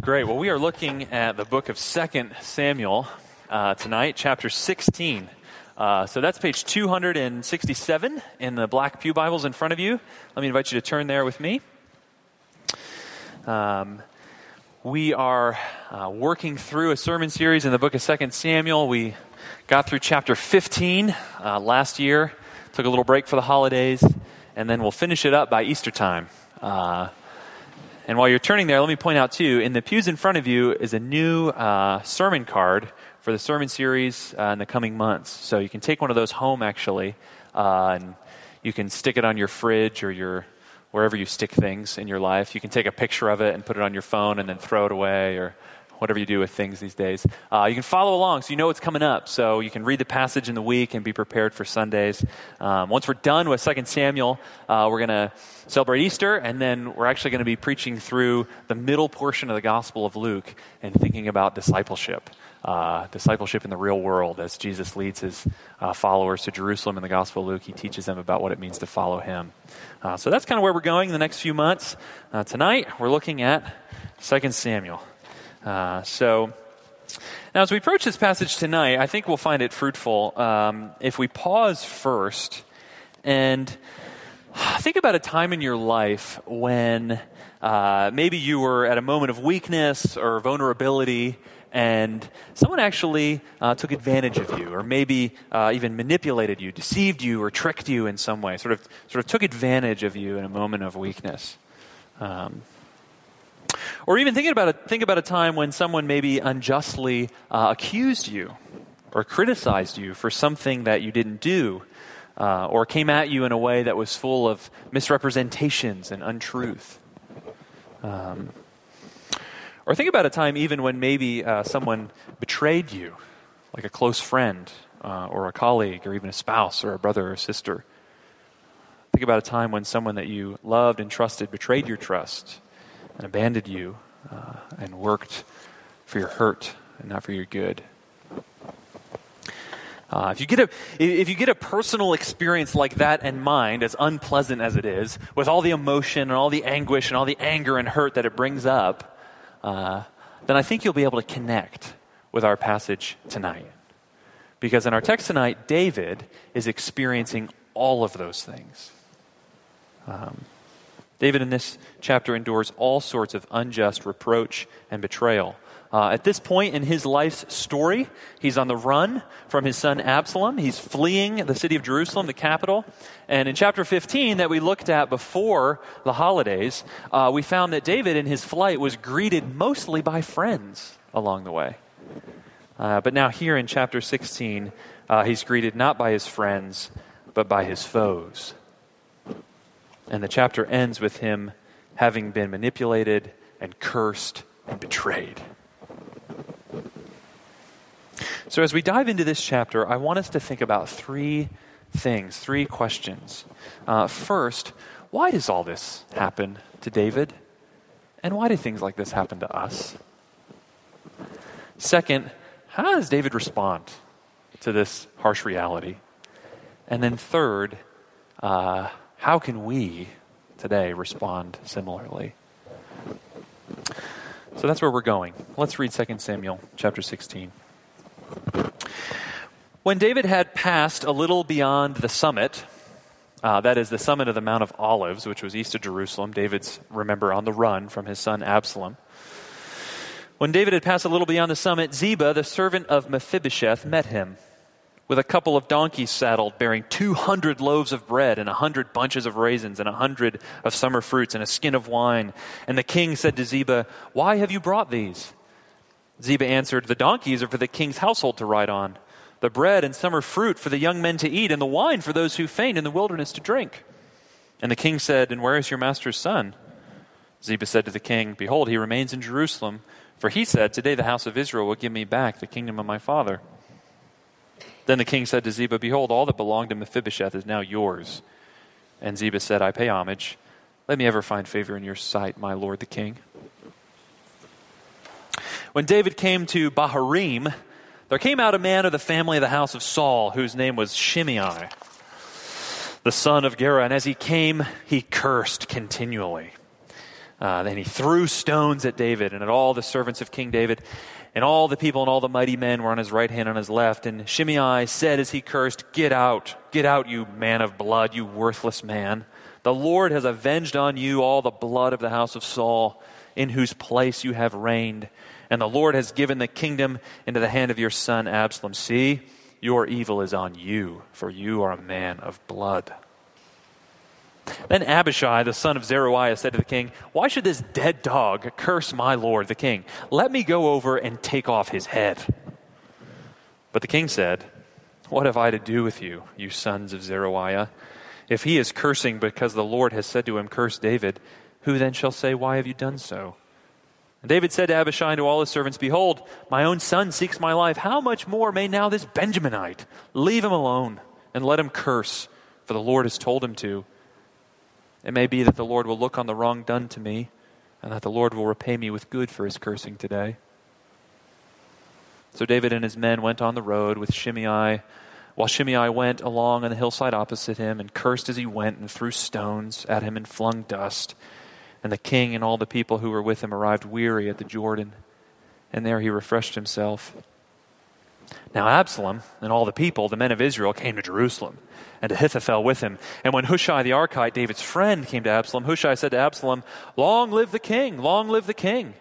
Great. Well, we are looking at the book of Second Samuel uh, tonight, chapter 16. Uh, so that's page 267 in the Black Pew Bibles in front of you. Let me invite you to turn there with me. Um, we are uh, working through a sermon series in the book of Second Samuel. We got through chapter 15 uh, last year, took a little break for the holidays, and then we'll finish it up by Easter time. And while you're turning there, let me point out too, in the pews in front of you is a new uh, sermon card for the sermon series uh, in the coming months. So you can take one of those home actually, uh, and you can stick it on your fridge or your wherever you stick things in your life. You can take a picture of it and put it on your phone and then throw it away or whatever you do with things these days. Uh, you can follow along so you know what's coming up. So you can read the passage in the week and be prepared for Sundays. Um, once we're done with 2 Samuel, uh, we're going to celebrate Easter, and then we're actually going to be preaching through the middle portion of the Gospel of Luke and thinking about discipleship. Uh, discipleship in the real world as Jesus leads his uh, followers to Jerusalem in the Gospel of Luke. He teaches them about what it means to follow him. Uh, so that's kind of where we're going in the next few months. Uh, tonight, we're looking at 2 Samuel. Uh, so, now as we approach this passage tonight, I think we'll find it fruitful um, if we pause first and think about a time in your life when uh, maybe you were at a moment of weakness or vulnerability and someone actually uh, took advantage of you, or maybe uh, even manipulated you, deceived you, or tricked you in some way, sort of, sort of took advantage of you in a moment of weakness. Um, or even thinking about think about a time when someone maybe unjustly uh, accused you or criticized you for something that you didn't do, uh, or came at you in a way that was full of misrepresentations and untruth. Um, or think about a time even when maybe uh, someone betrayed you, like a close friend, uh, or a colleague, or even a spouse, or a brother or sister. Think about a time when someone that you loved and trusted betrayed your trust and abandoned you uh, and worked for your hurt and not for your good. Uh, if you get a if you get a personal experience like that in mind, as unpleasant as it is, with all the emotion and all the anguish and all the anger and hurt that it brings up, uh, then I think you'll be able to connect with our passage tonight. Because in our text tonight, David is experiencing all of those things. Um, David in this chapter endures all sorts of unjust reproach and betrayal. Uh, at this point in his life's story, he's on the run from his son Absalom. He's fleeing the city of Jerusalem, the capital. And in chapter 15, that we looked at before the holidays, uh, we found that David in his flight was greeted mostly by friends along the way. Uh, but now, here in chapter 16, uh, he's greeted not by his friends, but by his foes. And the chapter ends with him having been manipulated and cursed and betrayed. So, as we dive into this chapter, I want us to think about three things, three questions. Uh, first, why does all this happen to David? And why do things like this happen to us? Second, how does David respond to this harsh reality? And then third, uh, how can we today respond similarly? So that's where we're going. Let's read 2 Samuel chapter 16. When David had passed a little beyond the summit, uh, that is the summit of the Mount of Olives, which was east of Jerusalem, David's, remember, on the run from his son Absalom. When David had passed a little beyond the summit, Ziba, the servant of Mephibosheth, met him with a couple of donkeys saddled, bearing 200 loaves of bread and a 100 bunches of raisins and a 100 of summer fruits and a skin of wine. And the king said to Ziba, Why have you brought these? Ziba answered, The donkeys are for the king's household to ride on, the bread and summer fruit for the young men to eat, and the wine for those who faint in the wilderness to drink. And the king said, And where is your master's son? Ziba said to the king, Behold, he remains in Jerusalem, for he said, Today the house of Israel will give me back the kingdom of my father. Then the king said to Ziba, Behold, all that belonged to Mephibosheth is now yours. And Ziba said, I pay homage. Let me ever find favor in your sight, my lord the king. When David came to Bahurim, there came out a man of the family of the house of Saul, whose name was Shimei, the son of Gera. And as he came, he cursed continually. Uh, then he threw stones at David and at all the servants of King David. And all the people and all the mighty men were on his right hand and on his left. And Shimei said as he cursed, Get out, get out, you man of blood, you worthless man. The Lord has avenged on you all the blood of the house of Saul, in whose place you have reigned. And the Lord has given the kingdom into the hand of your son Absalom. See, your evil is on you, for you are a man of blood. Then Abishai, the son of Zeruiah, said to the king, Why should this dead dog curse my lord, the king? Let me go over and take off his head. But the king said, What have I to do with you, you sons of Zeruiah? If he is cursing because the Lord has said to him, Curse David, who then shall say, Why have you done so? And David said to Abishai and to all his servants, Behold, my own son seeks my life. How much more may now this Benjaminite? Leave him alone and let him curse, for the Lord has told him to. It may be that the Lord will look on the wrong done to me, and that the Lord will repay me with good for his cursing today. So David and his men went on the road with Shimei, while Shimei went along on the hillside opposite him, and cursed as he went, and threw stones at him and flung dust. And the king and all the people who were with him arrived weary at the Jordan, and there he refreshed himself. Now Absalom and all the people, the men of Israel, came to Jerusalem and Ahithophel with him. And when Hushai the Archite, David's friend, came to Absalom, Hushai said to Absalom, Long live the king! Long live the king!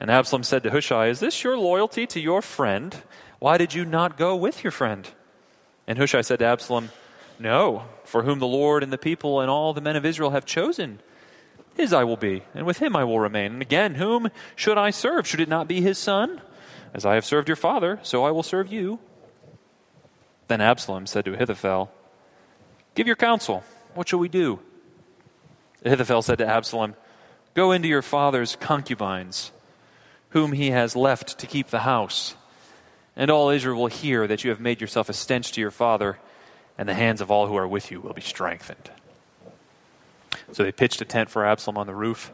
And Absalom said to Hushai, Is this your loyalty to your friend? Why did you not go with your friend? And Hushai said to Absalom, No, for whom the Lord and the people and all the men of Israel have chosen, his I will be, and with him I will remain. And again, whom should I serve? Should it not be his son? As I have served your father, so I will serve you. Then Absalom said to Ahithophel, Give your counsel. What shall we do? Ahithophel said to Absalom, Go into your father's concubines, whom he has left to keep the house. And all Israel will hear that you have made yourself a stench to your father, and the hands of all who are with you will be strengthened. So they pitched a tent for Absalom on the roof,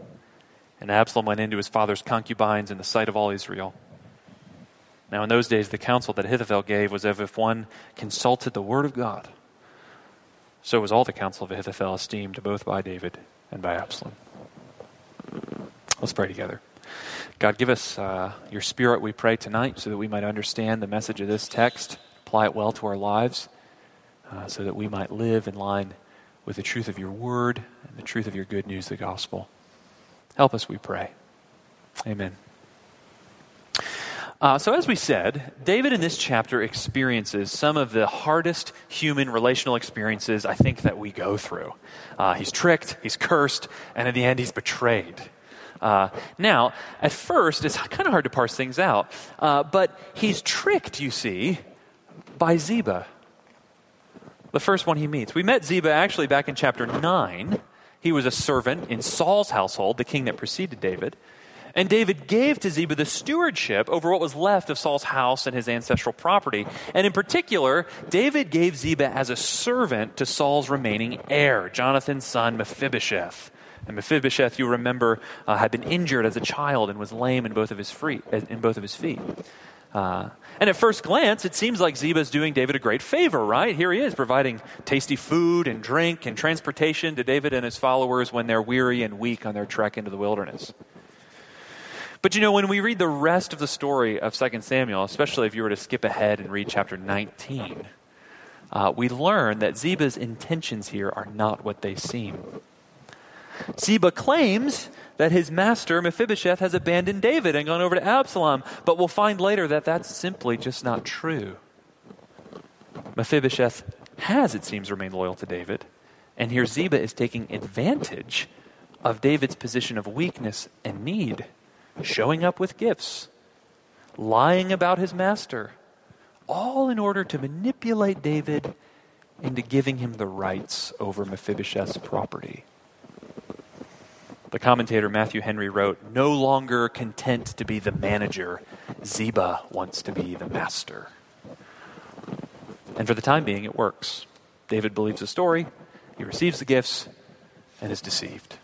and Absalom went into his father's concubines in the sight of all Israel. Now, in those days, the counsel that Ahithophel gave was as if one consulted the word of God. So was all the counsel of Ahithophel esteemed both by David and by Absalom. Let's pray together. God, give us uh, your spirit, we pray tonight, so that we might understand the message of this text, apply it well to our lives, uh, so that we might live in line with the truth of your word and the truth of your good news, the gospel. Help us, we pray. Amen. Uh, so, as we said, David in this chapter experiences some of the hardest human relational experiences I think that we go through. Uh, he's tricked, he's cursed, and in the end, he's betrayed. Uh, now, at first, it's kind of hard to parse things out, uh, but he's tricked, you see, by Ziba, the first one he meets. We met Ziba actually back in chapter 9. He was a servant in Saul's household, the king that preceded David. And David gave to Ziba the stewardship over what was left of Saul's house and his ancestral property. And in particular, David gave Ziba as a servant to Saul's remaining heir, Jonathan's son Mephibosheth. And Mephibosheth, you remember, uh, had been injured as a child and was lame in both of his, free, in both of his feet. Uh, and at first glance, it seems like Ziba is doing David a great favor, right? Here he is providing tasty food and drink and transportation to David and his followers when they're weary and weak on their trek into the wilderness. But you know, when we read the rest of the story of 2 Samuel, especially if you were to skip ahead and read chapter 19, uh, we learn that Ziba's intentions here are not what they seem. Ziba claims that his master, Mephibosheth, has abandoned David and gone over to Absalom, but we'll find later that that's simply just not true. Mephibosheth has, it seems, remained loyal to David, and here Ziba is taking advantage of David's position of weakness and need showing up with gifts, lying about his master, all in order to manipulate David into giving him the rights over Mephibosheth's property. The commentator Matthew Henry wrote, No longer content to be the manager, Ziba wants to be the master. And for the time being, it works. David believes the story, he receives the gifts, and is deceived.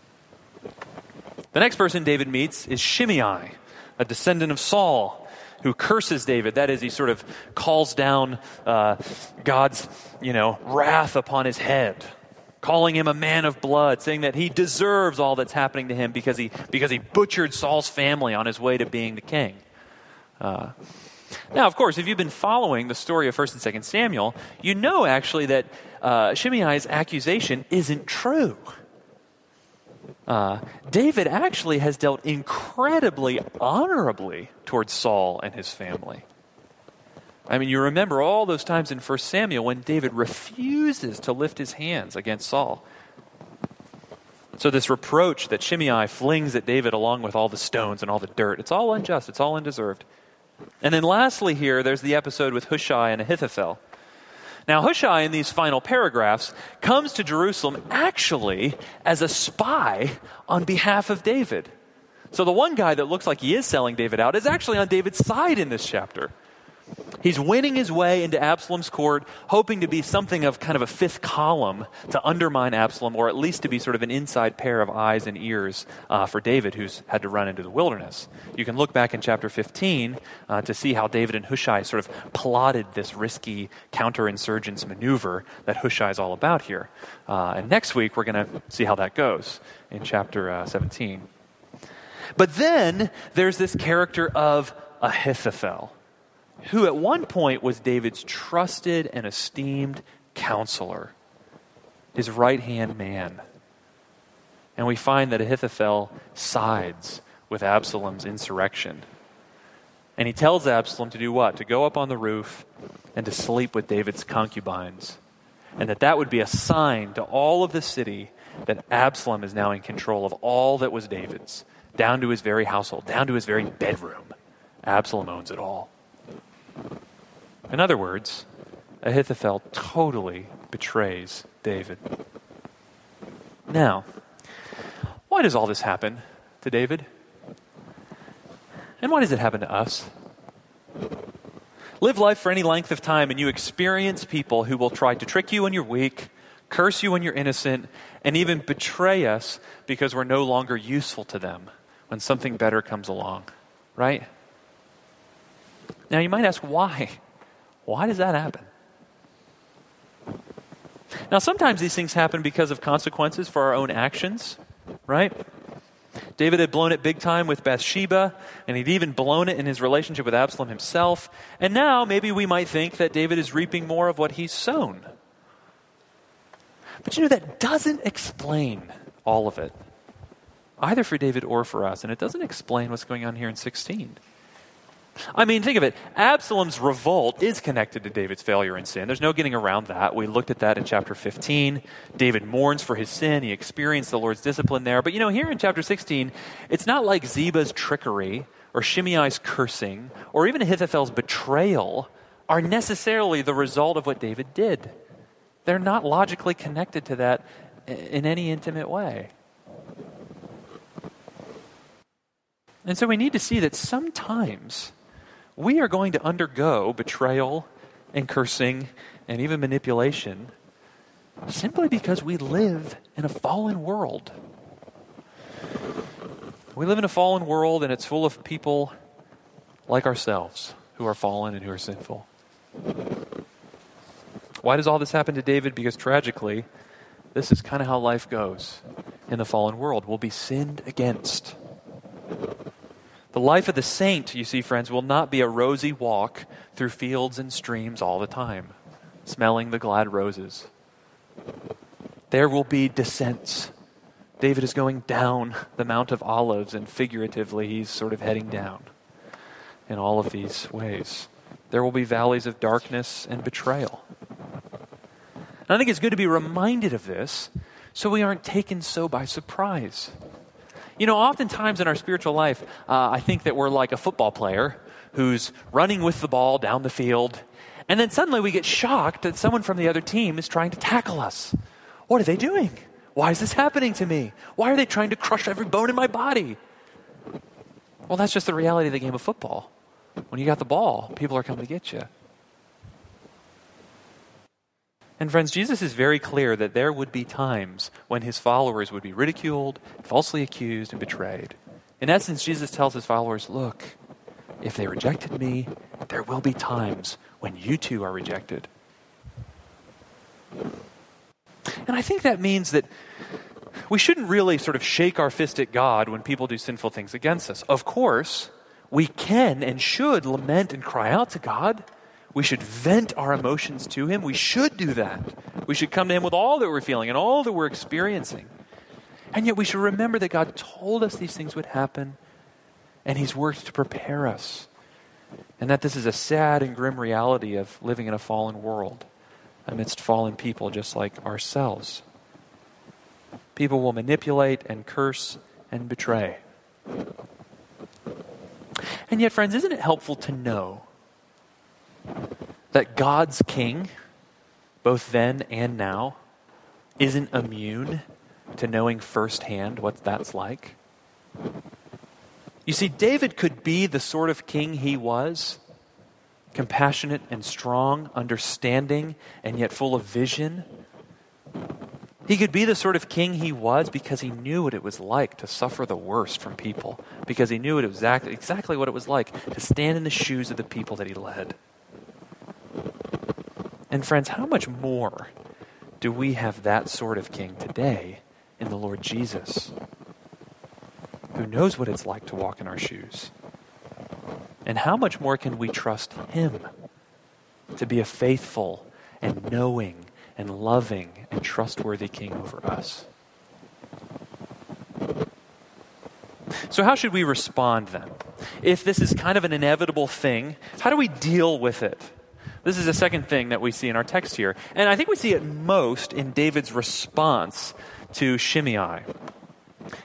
The next person David meets is Shimei, a descendant of Saul, who curses David. That is, he sort of calls down uh, God's, you know, wrath upon his head. calling him a man of blood, saying that he deserves all that's happening to him because he, because he butchered Saul's family on his way to being the king. Uh, now, of course, if you've been following the story of 1st and 2nd Samuel, you know actually that uh, Shimei's accusation isn't true. Uh, David actually has dealt incredibly honorably towards Saul and his family. I mean, you remember all those times in 1 Samuel when David refuses to lift his hands against Saul. So, this reproach that Shimei flings at David along with all the stones and all the dirt, it's all unjust, it's all undeserved. And then, lastly, here, there's the episode with Hushai and Ahithophel. Now, Hushai, in these final paragraphs, comes to Jerusalem actually as a spy on behalf of David. So, the one guy that looks like he is selling David out is actually on David's side in this chapter. He's winning his way into Absalom's court, hoping to be something of kind of a fifth column to undermine Absalom, or at least to be sort of an inside pair of eyes and ears uh, for David, who's had to run into the wilderness. You can look back in chapter 15 uh, to see how David and Hushai sort of plotted this risky counterinsurgence maneuver that Hushai is all about here. Uh, and next week, we're going to see how that goes in chapter uh, 17. But then there's this character of Ahithophel who at one point was David's trusted and esteemed counselor, his right hand man. And we find that Ahithophel sides with Absalom's insurrection. And he tells Absalom to do what? To go up on the roof and to sleep with David's concubines. And that that would be a sign to all of the city that Absalom is now in control of all that was David's, down to his very household, down to his very bedroom. Absalom owns it all. In other words, Ahithophel totally betrays David. Now, why does all this happen to David? And why does it happen to us? Live life for any length of time and you experience people who will try to trick you when you're weak, curse you when you're innocent, and even betray us because we're no longer useful to them when something better comes along, right? Now, you might ask, why? Why does that happen? Now, sometimes these things happen because of consequences for our own actions, right? David had blown it big time with Bathsheba, and he'd even blown it in his relationship with Absalom himself. And now maybe we might think that David is reaping more of what he's sown. But you know, that doesn't explain all of it, either for David or for us. And it doesn't explain what's going on here in 16. I mean, think of it. Absalom's revolt is connected to David's failure and sin. There's no getting around that. We looked at that in chapter 15. David mourns for his sin. He experienced the Lord's discipline there. But you know, here in chapter 16, it's not like Ziba's trickery or Shimei's cursing or even Ahithophel's betrayal are necessarily the result of what David did. They're not logically connected to that in any intimate way. And so we need to see that sometimes we are going to undergo betrayal and cursing and even manipulation simply because we live in a fallen world. We live in a fallen world, and it's full of people like ourselves who are fallen and who are sinful. Why does all this happen to David? Because tragically, this is kind of how life goes in the fallen world. We'll be sinned against. The life of the saint, you see, friends, will not be a rosy walk through fields and streams all the time, smelling the glad roses. There will be descents. David is going down the Mount of Olives, and figuratively, he's sort of heading down in all of these ways. There will be valleys of darkness and betrayal. And I think it's good to be reminded of this so we aren't taken so by surprise. You know, oftentimes in our spiritual life, uh, I think that we're like a football player who's running with the ball down the field, and then suddenly we get shocked that someone from the other team is trying to tackle us. What are they doing? Why is this happening to me? Why are they trying to crush every bone in my body? Well, that's just the reality of the game of football. When you got the ball, people are coming to get you. And friends, Jesus is very clear that there would be times when his followers would be ridiculed, falsely accused, and betrayed. In essence, Jesus tells his followers, look, if they rejected me, there will be times when you too are rejected. And I think that means that we shouldn't really sort of shake our fist at God when people do sinful things against us. Of course, we can and should lament and cry out to God. We should vent our emotions to Him. We should do that. We should come to Him with all that we're feeling and all that we're experiencing. And yet we should remember that God told us these things would happen, and He's worked to prepare us. And that this is a sad and grim reality of living in a fallen world amidst fallen people just like ourselves. People will manipulate and curse and betray. And yet, friends, isn't it helpful to know that God's king, both then and now, isn't immune to knowing firsthand what that's like? You see, David could be the sort of king he was compassionate and strong, understanding, and yet full of vision. He could be the sort of king he was because he knew what it was like to suffer the worst from people, because he knew it exactly, exactly what it was like to stand in the shoes of the people that he led. And, friends, how much more do we have that sort of king today in the Lord Jesus, who knows what it's like to walk in our shoes? And how much more can we trust him to be a faithful and knowing and loving and trustworthy king over us? So, how should we respond then? If this is kind of an inevitable thing, how do we deal with it? This is the second thing that we see in our text here. And I think we see it most in David's response to Shimei.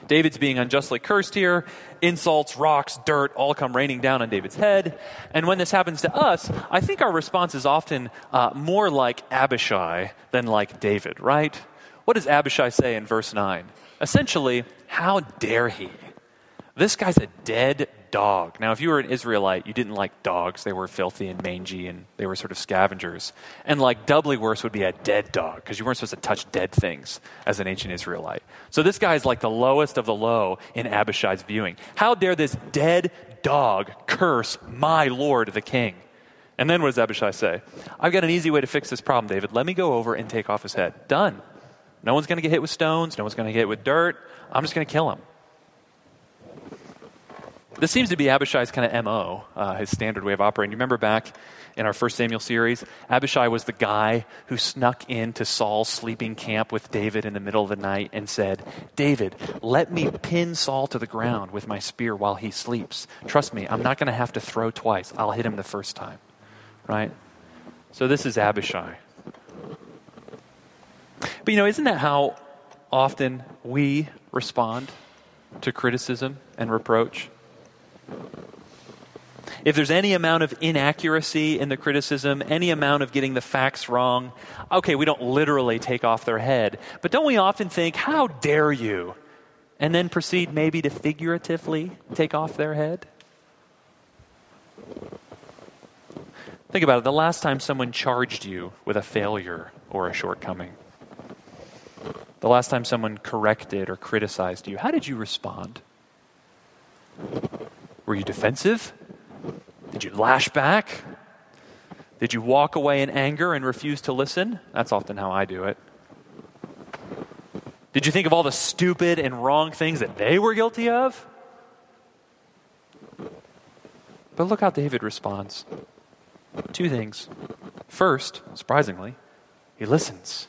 David's being unjustly cursed here. Insults, rocks, dirt all come raining down on David's head. And when this happens to us, I think our response is often uh, more like Abishai than like David, right? What does Abishai say in verse 9? Essentially, how dare he? This guy's a dead dog. Now, if you were an Israelite, you didn't like dogs. They were filthy and mangy and they were sort of scavengers. And like doubly worse would be a dead dog because you weren't supposed to touch dead things as an ancient Israelite. So this guy is like the lowest of the low in Abishai's viewing. How dare this dead dog curse my Lord the king? And then what does Abishai say? I've got an easy way to fix this problem, David. Let me go over and take off his head. Done. No one's going to get hit with stones. No one's going to get hit with dirt. I'm just going to kill him. This seems to be Abishai's kind of MO, uh, his standard way of operating. You remember back in our first Samuel series, Abishai was the guy who snuck into Saul's sleeping camp with David in the middle of the night and said, David, let me pin Saul to the ground with my spear while he sleeps. Trust me, I'm not going to have to throw twice. I'll hit him the first time. Right? So this is Abishai. But you know, isn't that how often we respond to criticism and reproach? If there's any amount of inaccuracy in the criticism, any amount of getting the facts wrong, okay, we don't literally take off their head. But don't we often think, how dare you? And then proceed maybe to figuratively take off their head? Think about it. The last time someone charged you with a failure or a shortcoming, the last time someone corrected or criticized you, how did you respond? Were you defensive? Did you lash back? Did you walk away in anger and refuse to listen? That's often how I do it. Did you think of all the stupid and wrong things that they were guilty of? But look how David responds. Two things. First, surprisingly, he listens.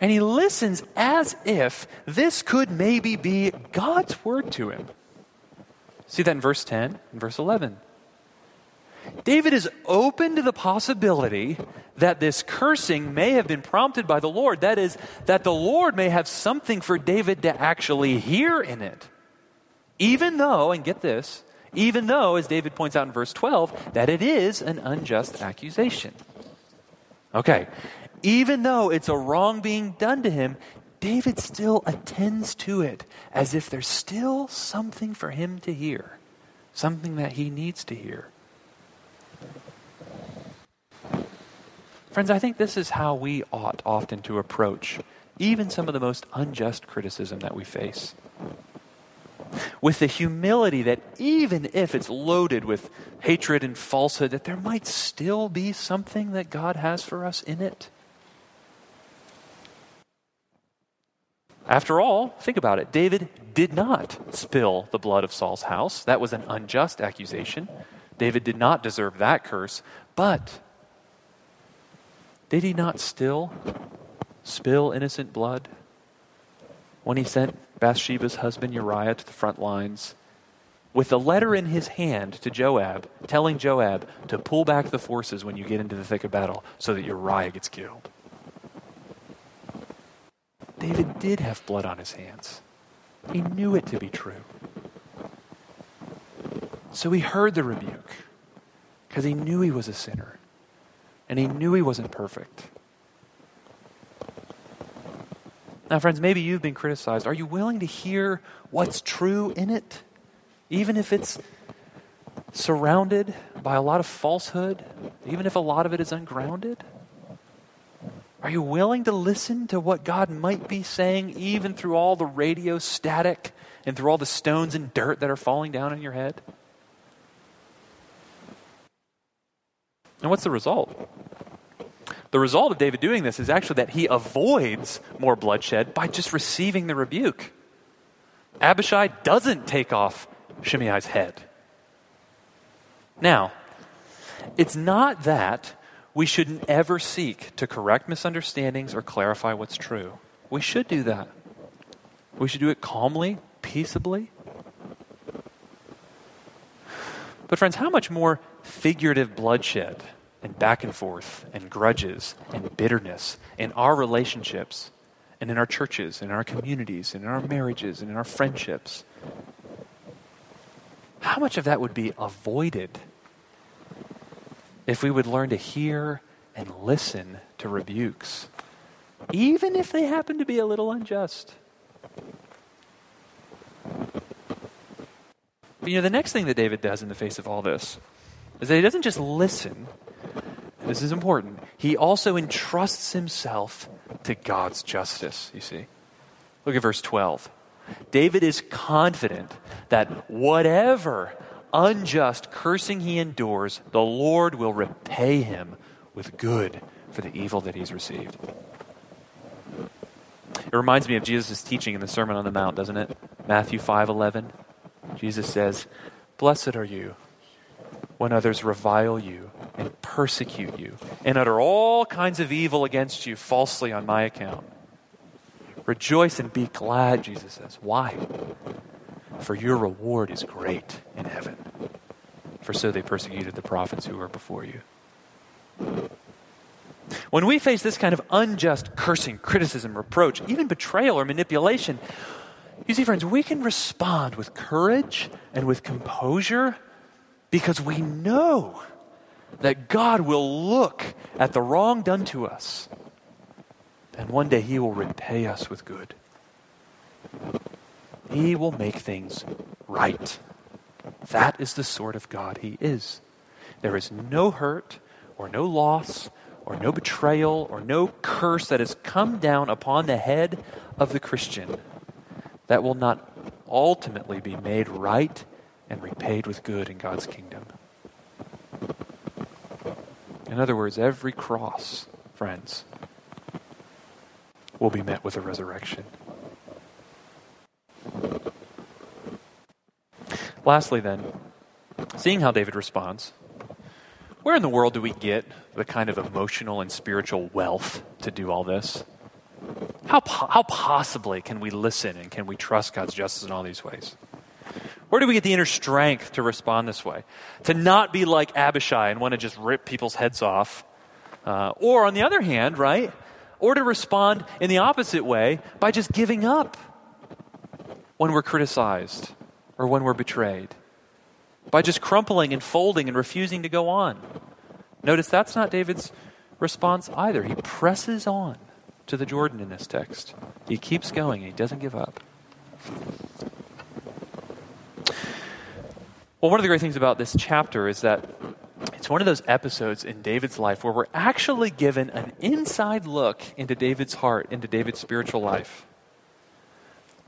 And he listens as if this could maybe be God's word to him. See that in verse 10 and verse 11. David is open to the possibility that this cursing may have been prompted by the Lord. That is, that the Lord may have something for David to actually hear in it. Even though, and get this, even though, as David points out in verse 12, that it is an unjust accusation. Okay, even though it's a wrong being done to him, David still attends to it as if there's still something for him to hear, something that he needs to hear. Friends, I think this is how we ought often to approach even some of the most unjust criticism that we face. With the humility that even if it's loaded with hatred and falsehood, that there might still be something that God has for us in it. After all, think about it. David did not spill the blood of Saul's house. That was an unjust accusation. David did not deserve that curse. But did he not still spill innocent blood when he sent Bathsheba's husband Uriah to the front lines with a letter in his hand to Joab, telling Joab to pull back the forces when you get into the thick of battle so that Uriah gets killed. David did have blood on his hands. He knew it to be true. So he heard the rebuke because he knew he was a sinner and he knew he wasn't perfect. Now, friends, maybe you've been criticized. Are you willing to hear what's true in it? Even if it's surrounded by a lot of falsehood, even if a lot of it is ungrounded? Are you willing to listen to what God might be saying, even through all the radio static and through all the stones and dirt that are falling down in your head? And what's the result? The result of David doing this is actually that he avoids more bloodshed by just receiving the rebuke. Abishai doesn't take off Shimei's head. Now, it's not that we shouldn't ever seek to correct misunderstandings or clarify what's true. We should do that. We should do it calmly, peaceably. But, friends, how much more figurative bloodshed and back and forth and grudges and bitterness in our relationships and in our churches, and in our communities, and in our marriages, and in our friendships. How much of that would be avoided if we would learn to hear and listen to rebukes, even if they happen to be a little unjust? But you know, the next thing that David does in the face of all this is that he doesn't just listen, this is important. He also entrusts himself to God's justice, you see. Look at verse 12. David is confident that whatever unjust cursing he endures, the Lord will repay him with good for the evil that he's received. It reminds me of Jesus' teaching in the Sermon on the Mount, doesn't it? Matthew 5:11. Jesus says, "Blessed are you when others revile you and persecute you and utter all kinds of evil against you falsely on my account. Rejoice and be glad, Jesus says. Why? For your reward is great in heaven. For so they persecuted the prophets who were before you. When we face this kind of unjust cursing, criticism, reproach, even betrayal or manipulation, you see, friends, we can respond with courage and with composure because we know that God will look at the wrong done to us and one day He will repay us with good. He will make things right. That is the sort of God He is. There is no hurt or no loss or no betrayal or no curse that has come down upon the head of the Christian that will not ultimately be made right and repaid with good in God's kingdom. In other words, every cross, friends, will be met with a resurrection. Lastly, then, seeing how David responds, where in the world do we get the kind of emotional and spiritual wealth to do all this? How, po- how possibly can we listen and can we trust God's justice in all these ways? Where do we get the inner strength to respond this way? To not be like Abishai and want to just rip people's heads off. Uh, or, on the other hand, right? Or to respond in the opposite way by just giving up when we're criticized or when we're betrayed. By just crumpling and folding and refusing to go on. Notice that's not David's response either. He presses on to the Jordan in this text. He keeps going and he doesn't give up. Well, one of the great things about this chapter is that it's one of those episodes in David's life where we're actually given an inside look into David's heart, into David's spiritual life.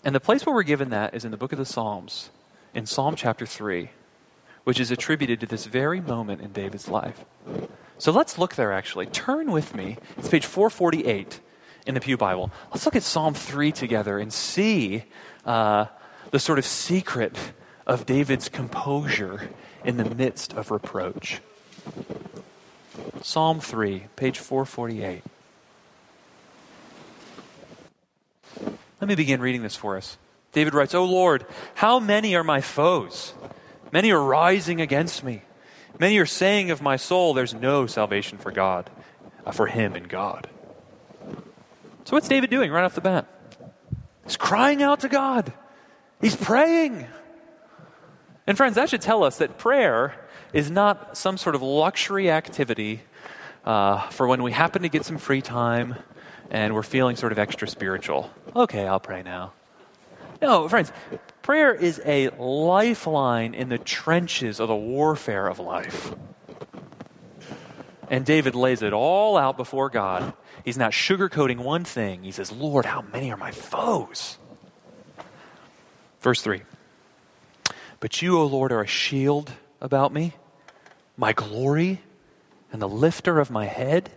And the place where we're given that is in the book of the Psalms, in Psalm chapter 3, which is attributed to this very moment in David's life. So let's look there actually. Turn with me. It's page 448 in the Pew Bible. Let's look at Psalm 3 together and see uh, the sort of secret of David's composure in the midst of reproach. Psalm 3, page 448. Let me begin reading this for us. David writes, O Lord, how many are my foes? Many are rising against me. Many are saying of my soul, there's no salvation for God, uh, for him in God. So what's David doing right off the bat? He's crying out to God. He's praying. And friends, that should tell us that prayer is not some sort of luxury activity uh, for when we happen to get some free time and we're feeling sort of extra spiritual. Okay, I'll pray now. No, friends, prayer is a lifeline in the trenches of the warfare of life. And David lays it all out before God. He's not sugarcoating one thing. He says, Lord, how many are my foes? Verse 3 But you, O Lord, are a shield about me, my glory, and the lifter of my head.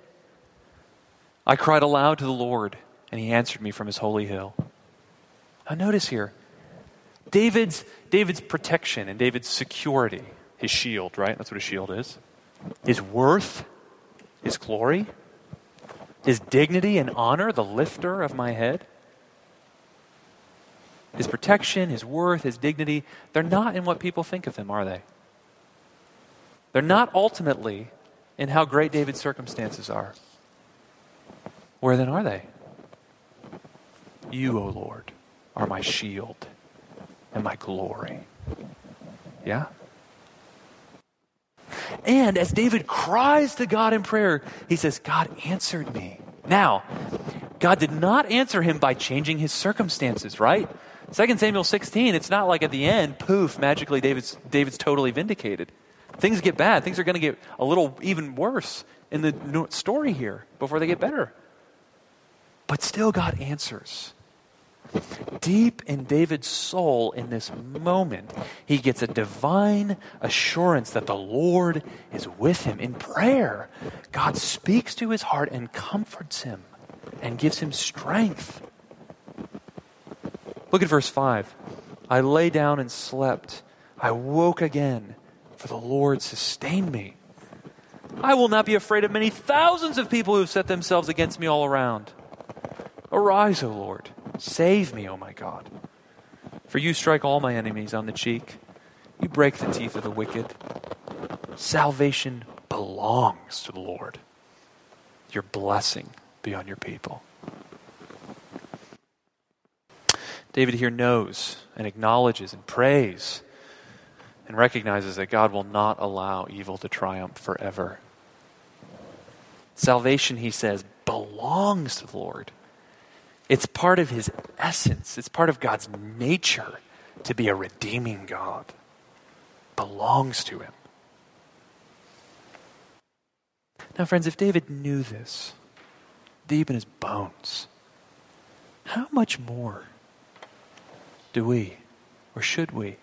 I cried aloud to the Lord, and he answered me from his holy hill. Now, notice here David's, David's protection and David's security, his shield, right? That's what a shield is. His worth, his glory, his dignity and honor, the lifter of my head. His protection, his worth, his dignity, they're not in what people think of him, are they? They're not ultimately in how great David's circumstances are. Where then are they? You, O Lord are my shield and my glory. Yeah? And as David cries to God in prayer, he says, God answered me. Now, God did not answer him by changing his circumstances, right? 2 Samuel 16, it's not like at the end, poof, magically David's, David's totally vindicated. Things get bad. Things are going to get a little even worse in the story here before they get better. But still, God answers. Deep in David's soul, in this moment, he gets a divine assurance that the Lord is with him. In prayer, God speaks to his heart and comforts him and gives him strength. Look at verse 5. I lay down and slept. I woke again, for the Lord sustained me. I will not be afraid of many thousands of people who have set themselves against me all around. Arise, O Lord. Save me, O my God. For you strike all my enemies on the cheek. You break the teeth of the wicked. Salvation belongs to the Lord. Your blessing be on your people. David here knows and acknowledges and prays and recognizes that God will not allow evil to triumph forever. Salvation, he says, belongs to the Lord. It's part of his essence, it's part of God's nature to be a redeeming God. Belongs to him. Now, friends, if David knew this deep in his bones, how much more do we, or should we?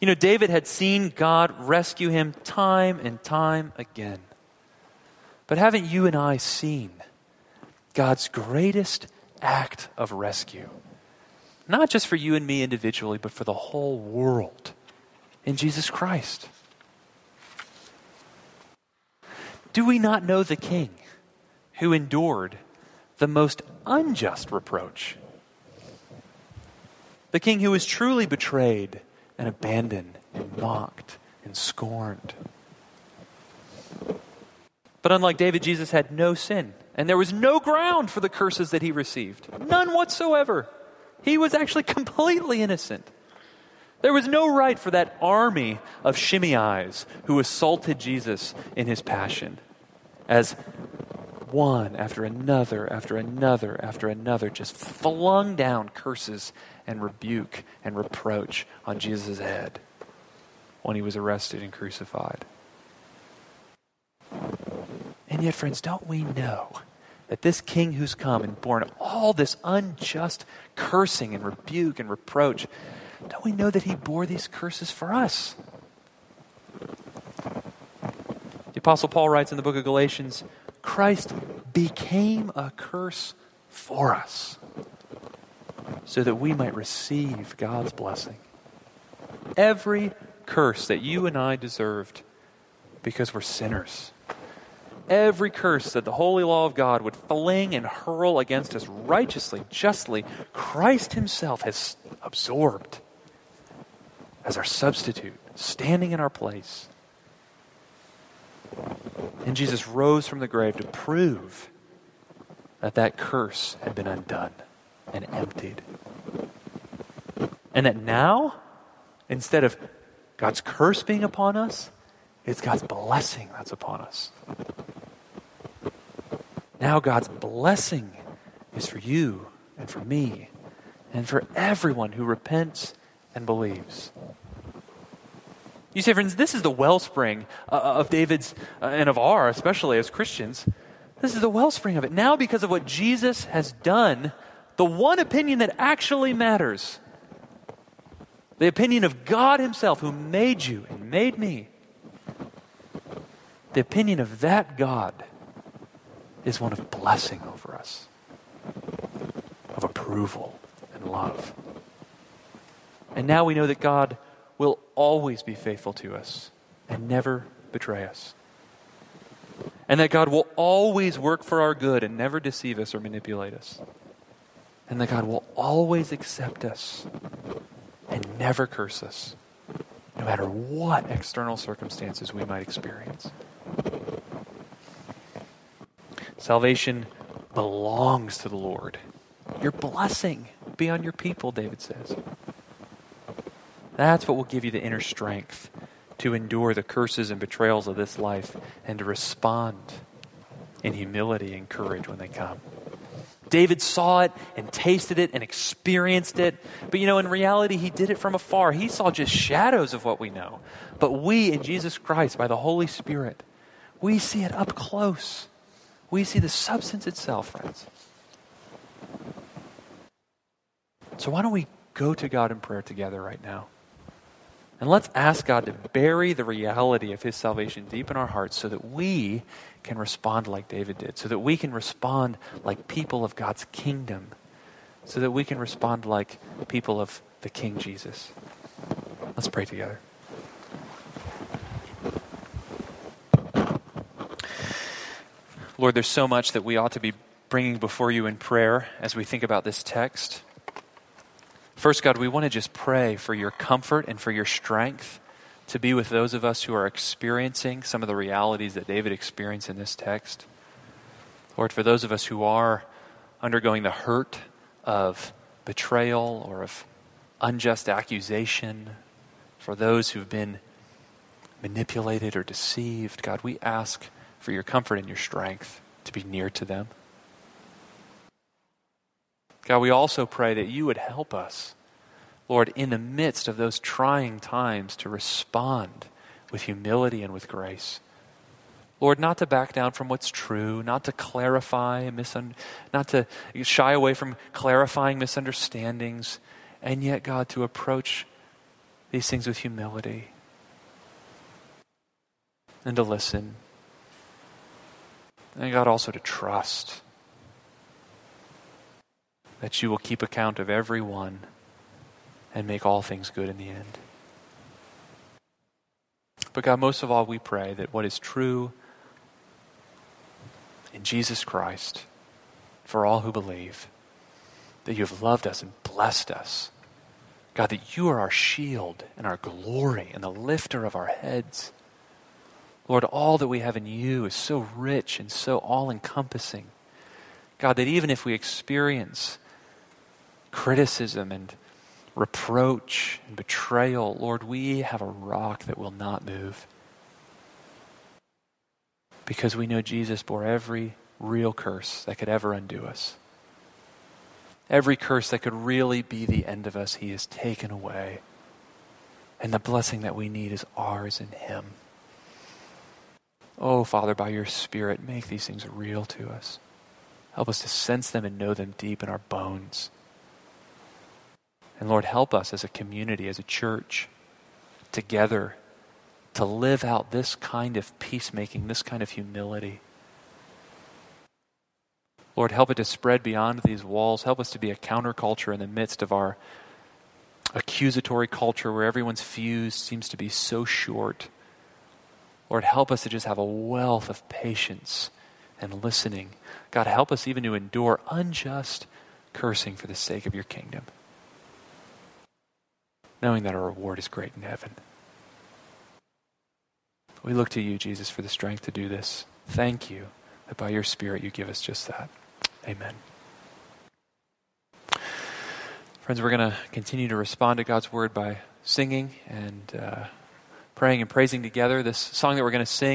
You know, David had seen God rescue him time and time again. But haven't you and I seen God's greatest act of rescue. Not just for you and me individually, but for the whole world in Jesus Christ. Do we not know the King who endured the most unjust reproach? The King who was truly betrayed and abandoned and mocked and scorned. But unlike David, Jesus had no sin. And there was no ground for the curses that he received. None whatsoever. He was actually completely innocent. There was no right for that army of Shimei's who assaulted Jesus in his passion. As one after another, after another, after another, just flung down curses and rebuke and reproach on Jesus' head when he was arrested and crucified. And yet, friends, don't we know that this king who's come and borne all this unjust cursing and rebuke and reproach, don't we know that he bore these curses for us? The Apostle Paul writes in the book of Galatians Christ became a curse for us so that we might receive God's blessing. Every curse that you and I deserved because we're sinners. Every curse that the holy law of God would fling and hurl against us righteously, justly, Christ Himself has absorbed as our substitute, standing in our place. And Jesus rose from the grave to prove that that curse had been undone and emptied. And that now, instead of God's curse being upon us, it's God's blessing that's upon us. Now, God's blessing is for you and for me and for everyone who repents and believes. You say, friends, this is the wellspring uh, of David's uh, and of our, especially as Christians. This is the wellspring of it. Now, because of what Jesus has done, the one opinion that actually matters, the opinion of God Himself, who made you and made me, the opinion of that God is one of blessing over us, of approval and love. And now we know that God will always be faithful to us and never betray us. And that God will always work for our good and never deceive us or manipulate us. And that God will always accept us and never curse us, no matter what external circumstances we might experience. Salvation belongs to the Lord. Your blessing be on your people, David says. That's what will give you the inner strength to endure the curses and betrayals of this life and to respond in humility and courage when they come. David saw it and tasted it and experienced it. But you know, in reality, he did it from afar. He saw just shadows of what we know. But we in Jesus Christ, by the Holy Spirit, we see it up close. We see the substance itself, friends. So why don't we go to God in prayer together right now? And let's ask God to bury the reality of His salvation deep in our hearts so that we can respond like David did, so that we can respond like people of God's kingdom, so that we can respond like people of the King Jesus. Let's pray together. Lord, there's so much that we ought to be bringing before you in prayer as we think about this text. First, God, we want to just pray for your comfort and for your strength to be with those of us who are experiencing some of the realities that David experienced in this text. Lord, for those of us who are undergoing the hurt of betrayal or of unjust accusation, for those who've been manipulated or deceived, God, we ask for your comfort and your strength to be near to them. God, we also pray that you would help us, Lord, in the midst of those trying times to respond with humility and with grace. Lord, not to back down from what's true, not to clarify, misun- not to shy away from clarifying misunderstandings, and yet, God, to approach these things with humility and to listen. And God, also to trust that you will keep account of every one and make all things good in the end. But God, most of all, we pray that what is true in Jesus Christ for all who believe, that you have loved us and blessed us. God, that you are our shield and our glory and the lifter of our heads. Lord, all that we have in you is so rich and so all encompassing. God, that even if we experience criticism and reproach and betrayal, Lord, we have a rock that will not move. Because we know Jesus bore every real curse that could ever undo us. Every curse that could really be the end of us, He has taken away. And the blessing that we need is ours in Him. Oh, Father, by your Spirit, make these things real to us. Help us to sense them and know them deep in our bones. And Lord, help us as a community, as a church, together to live out this kind of peacemaking, this kind of humility. Lord, help it to spread beyond these walls. Help us to be a counterculture in the midst of our accusatory culture where everyone's fuse seems to be so short. Lord, help us to just have a wealth of patience and listening. God, help us even to endure unjust cursing for the sake of your kingdom, knowing that our reward is great in heaven. We look to you, Jesus, for the strength to do this. Thank you that by your Spirit you give us just that. Amen. Friends, we're going to continue to respond to God's word by singing and uh, praying and praising together. This song that we're going to sing.